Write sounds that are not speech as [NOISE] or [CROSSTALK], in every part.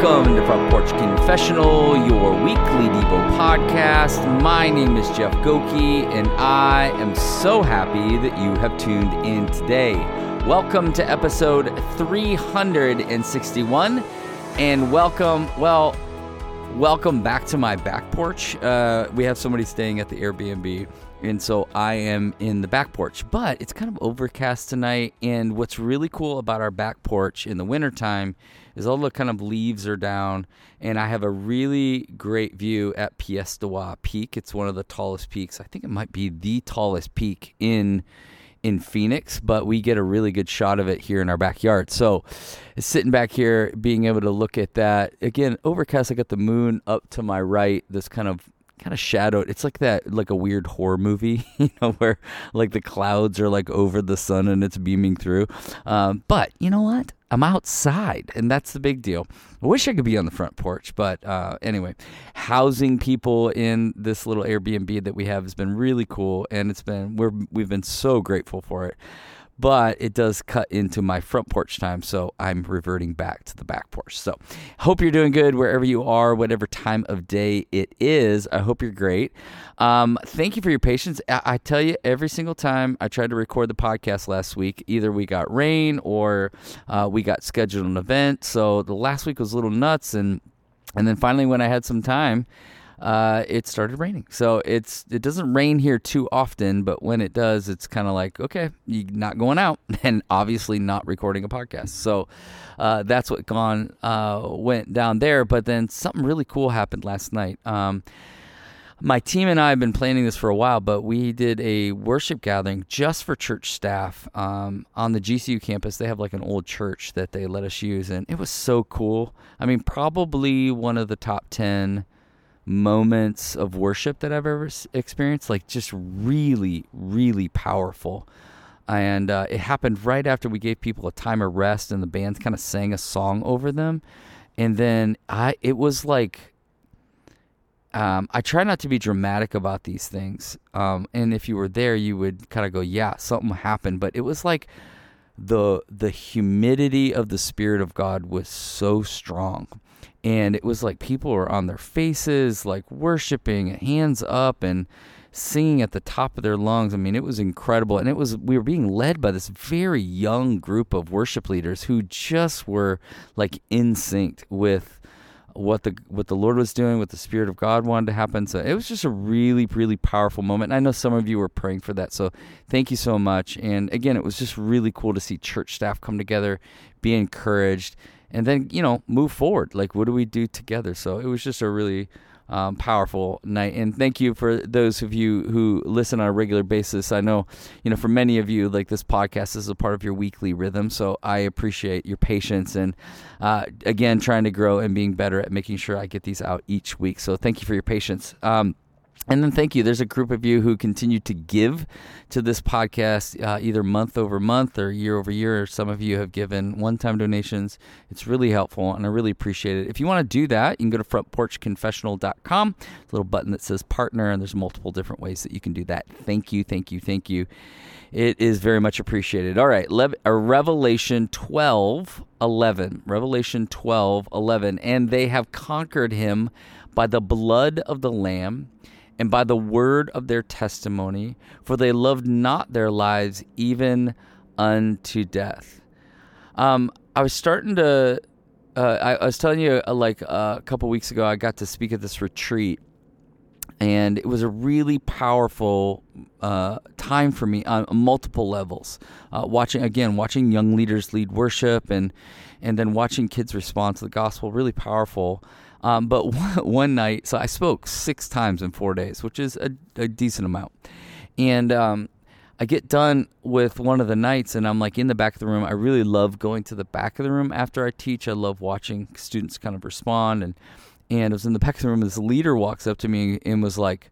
Welcome to Front Porch Confessional, your weekly Devo podcast. My name is Jeff Goki, and I am so happy that you have tuned in today. Welcome to episode 361, and welcome, well, welcome back to my back porch. Uh, we have somebody staying at the Airbnb, and so I am in the back porch. But it's kind of overcast tonight, and what's really cool about our back porch in the wintertime is all the kind of leaves are down, and I have a really great view at de Peak. It's one of the tallest peaks. I think it might be the tallest peak in in Phoenix, but we get a really good shot of it here in our backyard. So, sitting back here, being able to look at that again, overcast. I got the moon up to my right. This kind of kind of shadowed. It's like that, like a weird horror movie, [LAUGHS] you know, where like the clouds are like over the sun and it's beaming through. Um, but you know what? I'm outside, and that's the big deal. I wish I could be on the front porch, but uh, anyway, housing people in this little Airbnb that we have has been really cool, and it's been we're we've been so grateful for it but it does cut into my front porch time, so I'm reverting back to the back porch. So, hope you're doing good wherever you are, whatever time of day it is. I hope you're great. Um, thank you for your patience. I-, I, tell you, every single time I tried to record the podcast last week, either we got rain or uh, we got scheduled an event. So the last week was a little nuts, and and then finally when I had some time uh, it started raining. So it's it doesn't rain here too often, but when it does, it's kind of like okay, you're not going out, [LAUGHS] and obviously not recording a podcast. So uh, that's what gone uh, went down there. But then something really cool happened last night. Um, my team and I have been planning this for a while, but we did a worship gathering just for church staff um, on the GCU campus. They have like an old church that they let us use, and it was so cool. I mean, probably one of the top 10 moments of worship that I've ever experienced, like just really, really powerful. And uh, it happened right after we gave people a time of rest, and the band kind of sang a song over them. And then I, it was like, um, I try not to be dramatic about these things. Um, and if you were there, you would kind of go, "Yeah, something happened." But it was like the the humidity of the Spirit of God was so strong. And it was like people were on their faces like worshiping hands up and singing at the top of their lungs. I mean it was incredible. And it was we were being led by this very young group of worship leaders who just were like in sync with what the what the Lord was doing, what the Spirit of God wanted to happen. So it was just a really, really powerful moment. And I know some of you were praying for that. So thank you so much. And again, it was just really cool to see church staff come together, be encouraged, and then you know move forward like what do we do together so it was just a really um, powerful night. And thank you for those of you who listen on a regular basis. I know you know for many of you like this podcast is a part of your weekly rhythm so i appreciate your patience and uh, again trying to grow and being better at making sure i get these out each week. So thank you for your patience. Um, and then thank you. There's a group of you who continue to give to this podcast uh, either month over month or year over year. Some of you have given one time donations. It's really helpful and I really appreciate it. If you want to do that, you can go to frontporchconfessional.com. There's a little button that says partner, and there's multiple different ways that you can do that. Thank you, thank you, thank you. It is very much appreciated. All right, Le- uh, Revelation 12 11. Revelation 12 11. And they have conquered him by the blood of the Lamb and by the word of their testimony, for they loved not their lives even unto death. Um, I was starting to, uh, I, I, was telling you uh, like uh, a couple weeks ago, I got to speak at this retreat, and it was a really powerful uh, time for me on multiple levels. Uh, watching again, watching young leaders lead worship, and and then watching kids respond to the gospel, really powerful. Um, but one, [LAUGHS] one, night, so I spoke six times in four days, which is a, a decent amount. And um, I get done with one of the nights, and I'm like in the back of the room. I really love going to the back of the room after I teach. I love watching students kind of respond. And and I was in the back of the room. This leader walks up to me and was like,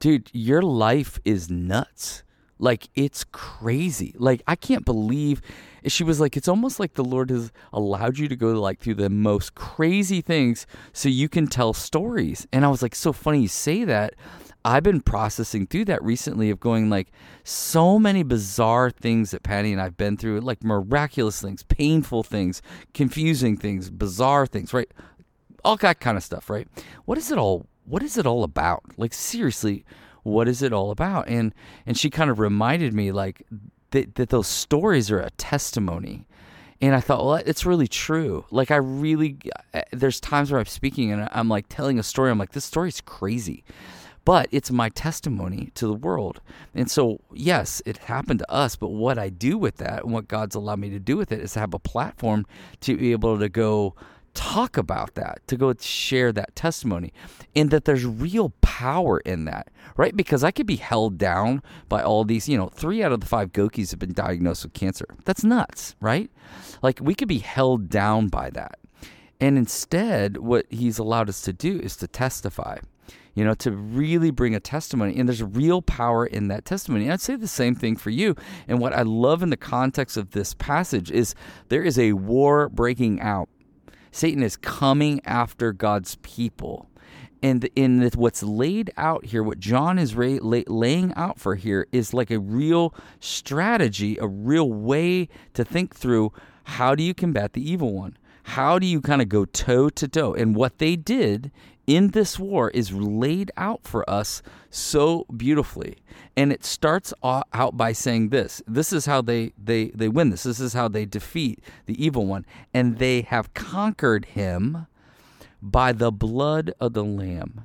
"Dude, your life is nuts. Like it's crazy. Like I can't believe she was like it's almost like the Lord has allowed you to go like through the most crazy things so you can tell stories. And I was like so funny you say that. I've been processing through that recently of going like so many bizarre things that Patty and I've been through, like miraculous things, painful things, confusing things, bizarre things, right? All that kind of stuff, right? What is it all what is it all about? Like seriously, what is it all about? And and she kind of reminded me like that, that those stories are a testimony. And I thought, well, it's really true. Like, I really, uh, there's times where I'm speaking and I'm like telling a story. I'm like, this story's crazy, but it's my testimony to the world. And so, yes, it happened to us, but what I do with that and what God's allowed me to do with it is to have a platform to be able to go talk about that, to go share that testimony, and that there's real power in that, right? Because I could be held down by all these, you know, three out of the five Gokis have been diagnosed with cancer. That's nuts, right? Like we could be held down by that. And instead, what he's allowed us to do is to testify, you know, to really bring a testimony. And there's real power in that testimony. And I'd say the same thing for you. And what I love in the context of this passage is there is a war breaking out Satan is coming after God's people. And in what's laid out here, what John is lay, laying out for here is like a real strategy, a real way to think through how do you combat the evil one? How do you kind of go toe to toe? And what they did in this war is laid out for us so beautifully. And it starts out by saying this this is how they they they win this. This is how they defeat the evil one. And they have conquered him by the blood of the lamb.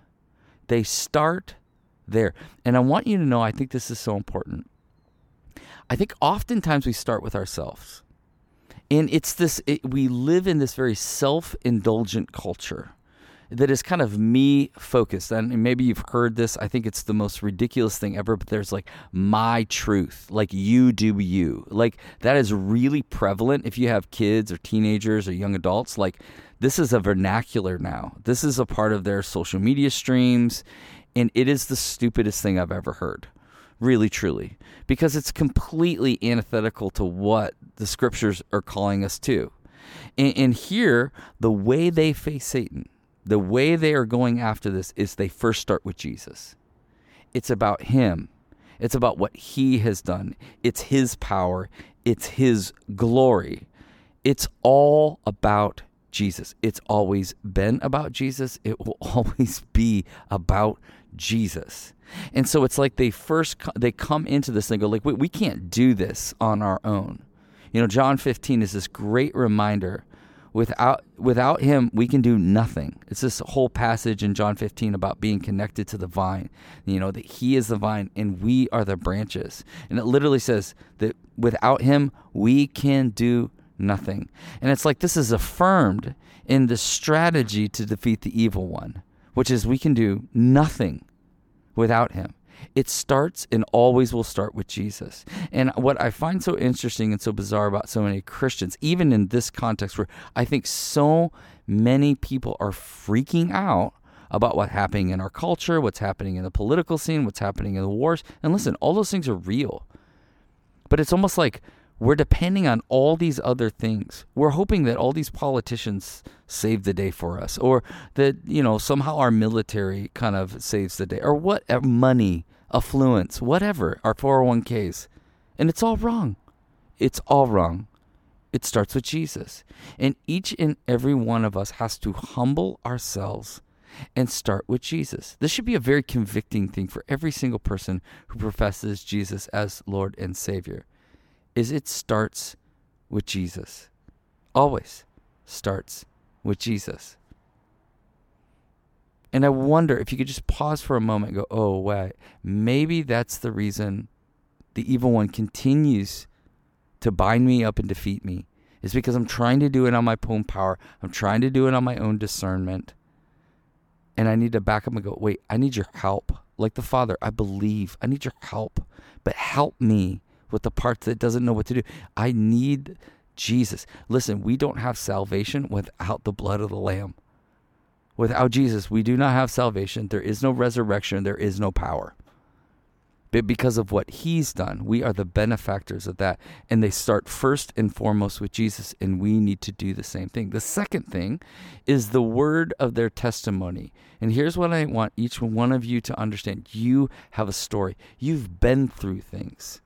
They start there. And i want you to know i think this is so important. I think oftentimes we start with ourselves. And it's this it, we live in this very self-indulgent culture that is kind of me focused. And maybe you've heard this. I think it's the most ridiculous thing ever, but there's like my truth, like you do you. Like that is really prevalent if you have kids or teenagers or young adults. Like this is a vernacular now. This is a part of their social media streams. And it is the stupidest thing I've ever heard really truly because it's completely antithetical to what the scriptures are calling us to and, and, here the way they face satan the way they are going after this is they first start with Jesus. It's about Him, it's about what He has done, it's His power, it's His glory. It's all about Jesus. It's always been about Jesus. It will [LAUGHS] always be about Jesus. And so it's like they first they come into this and go like, wait, we can't do this on our own. You know, John 15 is this great reminder without without him we can do nothing. It's this whole passage in john 15 about being connected to the vine you know that he is the vine and we are the branches. And it literally says that without him we can do nothing. And it's like this is affirmed in the strategy to defeat the evil one which is we can do nothing without him it starts and always will start with Jesus. And what I find so interesting and so bizarre about so many Christians, even in this context where I think so many people are freaking out about what's happening in our culture, what's happening in the political scene, what's happening in the wars. And listen, all those things are real. But it's almost like we're depending on all these other things. We're hoping that all these politicians save the day for us, or that you know somehow our military kind of saves the day, or what uh, money, affluence, whatever, our 401ks, and it's all wrong. It's all wrong. It starts with Jesus, and each and every one of us has to humble ourselves and start with Jesus. This should be a very convicting thing for every single person who professes Jesus as Lord and Savior is it starts with Jesus. Always starts with Jesus. And I wonder if you could just pause for a moment and go, oh, wait, maybe that's the reason the evil one continues to bind me up and defeat me. Is because I'm trying to do it on my own power. I'm trying to do it on my own discernment. And I need to back up and go, wait, I need your help. Like the Father, I believe. I need your help. But help me with the part that doesn't know what to do. I need Jesus. Listen, we don't have salvation without the blood of the Lamb. Without Jesus, we do not have salvation. There is no resurrection. There is no power. but because of what he's done. We are the benefactors of that. And they start first and foremost with Jesus, and we need to do the same thing. The second thing is the word of their testimony. And here's what I want each one of you to understand you have a story, you've been through things.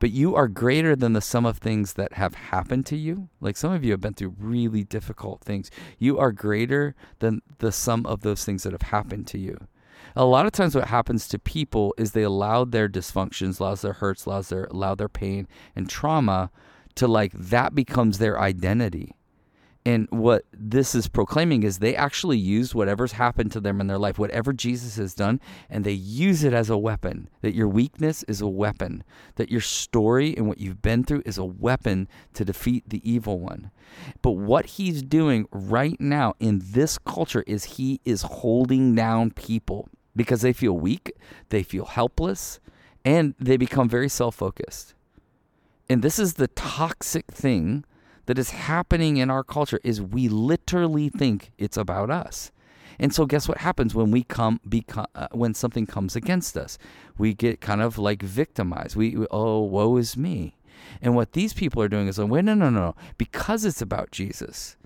But you are greater than the sum of things that have happened to you. Like some of you have been through really difficult things. You are greater than the sum of those things that have happened to you a lot of times what happens to people is they allow their dysfunctions, allows their hurts, allows their allow their pain and trauma to like that becomes their identity. And what this is proclaiming is they actually use whatever's happened to them in their life, whatever Jesus has done, and they use it as a weapon. That your weakness is a weapon. That your story and what you've been through is a weapon to defeat the evil one. But what he's doing right now in this culture is he is holding down people because they feel weak, they feel helpless, and they become very self focused. And this is the toxic thing that is happening in our culture is we literally think it's about us. And so guess what happens when we come become uh, when something comes against us? We get kind of like victimized. We, we oh woe is me. And what these people are doing is, oh, wait, no, no, no, because it's about Jesus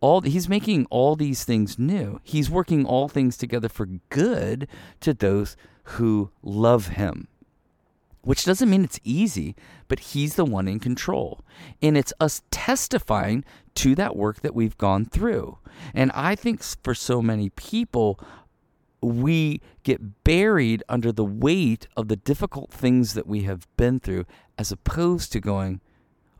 all he's making all these things new. He's working all things together for good to those who love him. Which doesn't mean it's easy, but he's the one in control. And it's us testifying to that work that we've gone through. And I think for so many people, we get buried under the weight of the difficult things that we have been through, as opposed to going,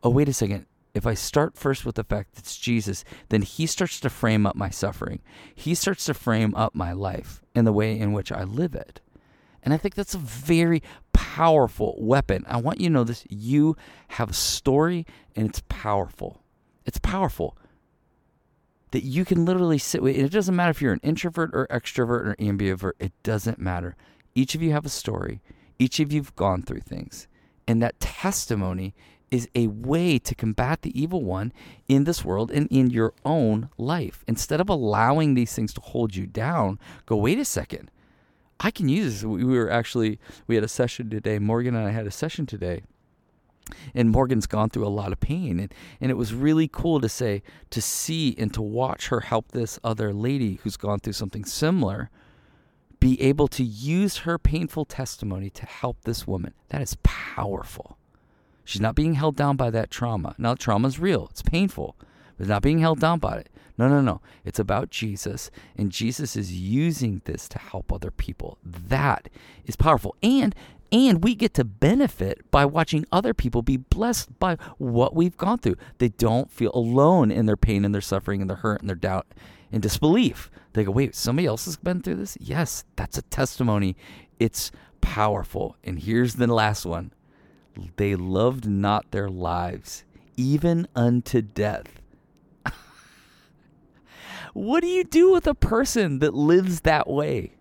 oh, wait a second, if I start first with the fact that it's Jesus, then he starts to frame up my suffering. He starts to frame up my life and the way in which I live it. And I think that's a very powerful weapon. I want you to know this. You have a story and it's powerful. It's powerful that you can literally sit with. It doesn't matter if you're an introvert or extrovert or ambivert, it doesn't matter. Each of you have a story, each of you've gone through things. And that testimony is a way to combat the evil one in this world and in your own life. Instead of allowing these things to hold you down, go, wait a second. I can use this. We were actually, we had a session today. Morgan and I had a session today. And Morgan's gone through a lot of pain. And, and it was really cool to say, to see and to watch her help this other lady who's gone through something similar be able to use her painful testimony to help this woman. That is powerful. She's not being held down by that trauma. Now, trauma is real, it's painful, but not being held down by it. No, no, no. It's about Jesus, and Jesus is using this to help other people. That is powerful. And and we get to benefit by watching other people be blessed by what we've gone through. They don't feel alone in their pain and their suffering and their hurt and their doubt and disbelief. They go, wait, somebody else has been through this? Yes, that's a testimony. It's powerful. And here's the last one they loved not their lives, even unto death. What do you do with a person that lives that way?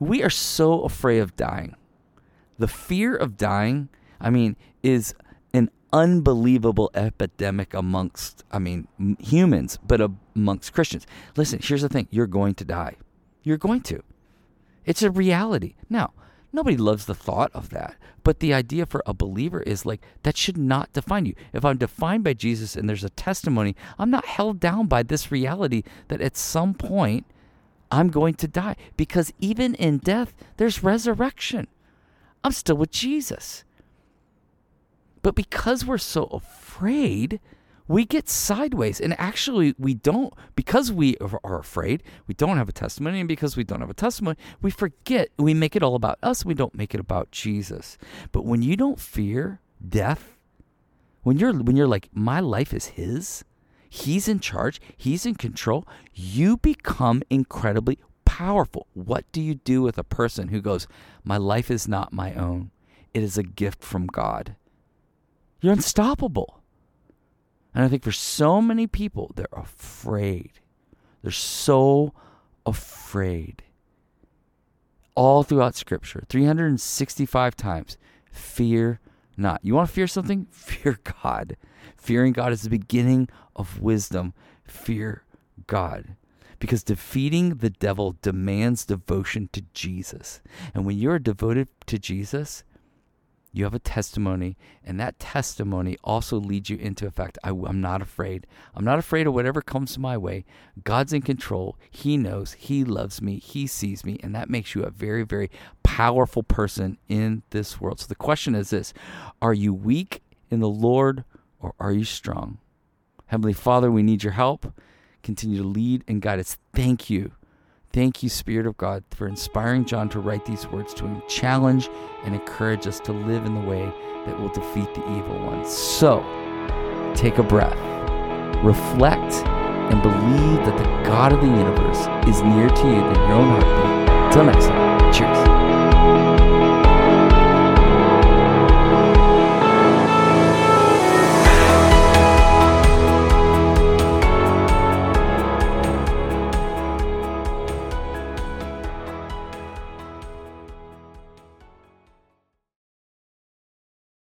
We are so afraid of dying. The fear of dying, I mean, is an unbelievable epidemic amongst, I mean, humans, but amongst Christians. Listen, here's the thing you're going to die. You're going to. It's a reality. Now, Nobody loves the thought of that. But the idea for a believer is like that should not define you. If I'm defined by Jesus and there's a testimony, I'm not held down by this reality that at some point I'm going to die. Because even in death, there's resurrection. I'm still with Jesus. But because we're so afraid, we get sideways. And actually, we don't, because we are afraid, we don't have a testimony. And because we don't have a testimony, we forget, we make it all about us. We don't make it about Jesus. But when you don't fear death, when you're, when you're like, my life is His, He's in charge, He's in control, you become incredibly powerful. What do you do with a person who goes, My life is not my own? It is a gift from God. You're unstoppable. And I think for so many people, they're afraid. They're so afraid. All throughout Scripture, 365 times, fear not. You want to fear something? [LAUGHS] Fear God. Fearing God is the beginning of wisdom. Fear God. because defeating the devil demands devotion to Jesus. And when you're devoted to Jesus, you have a testimony, and that testimony also leads you into effect. I, am not afraid. I'm not afraid of whatever comes my way. God's in control. He knows. He loves me. He sees me. And that makes you a very, very powerful person in this world. So the question is this Are you weak in the Lord or are you strong? Heavenly Father, we need your help. Continue to lead and guide us. Thank you Thank you, Spirit of God, for inspiring John to write these words to challenge and encourage us to live in the way that will defeat the evil one. So, take a breath, reflect, and believe that the God of the universe is near to you in your own heartbeat. Until next time, cheers.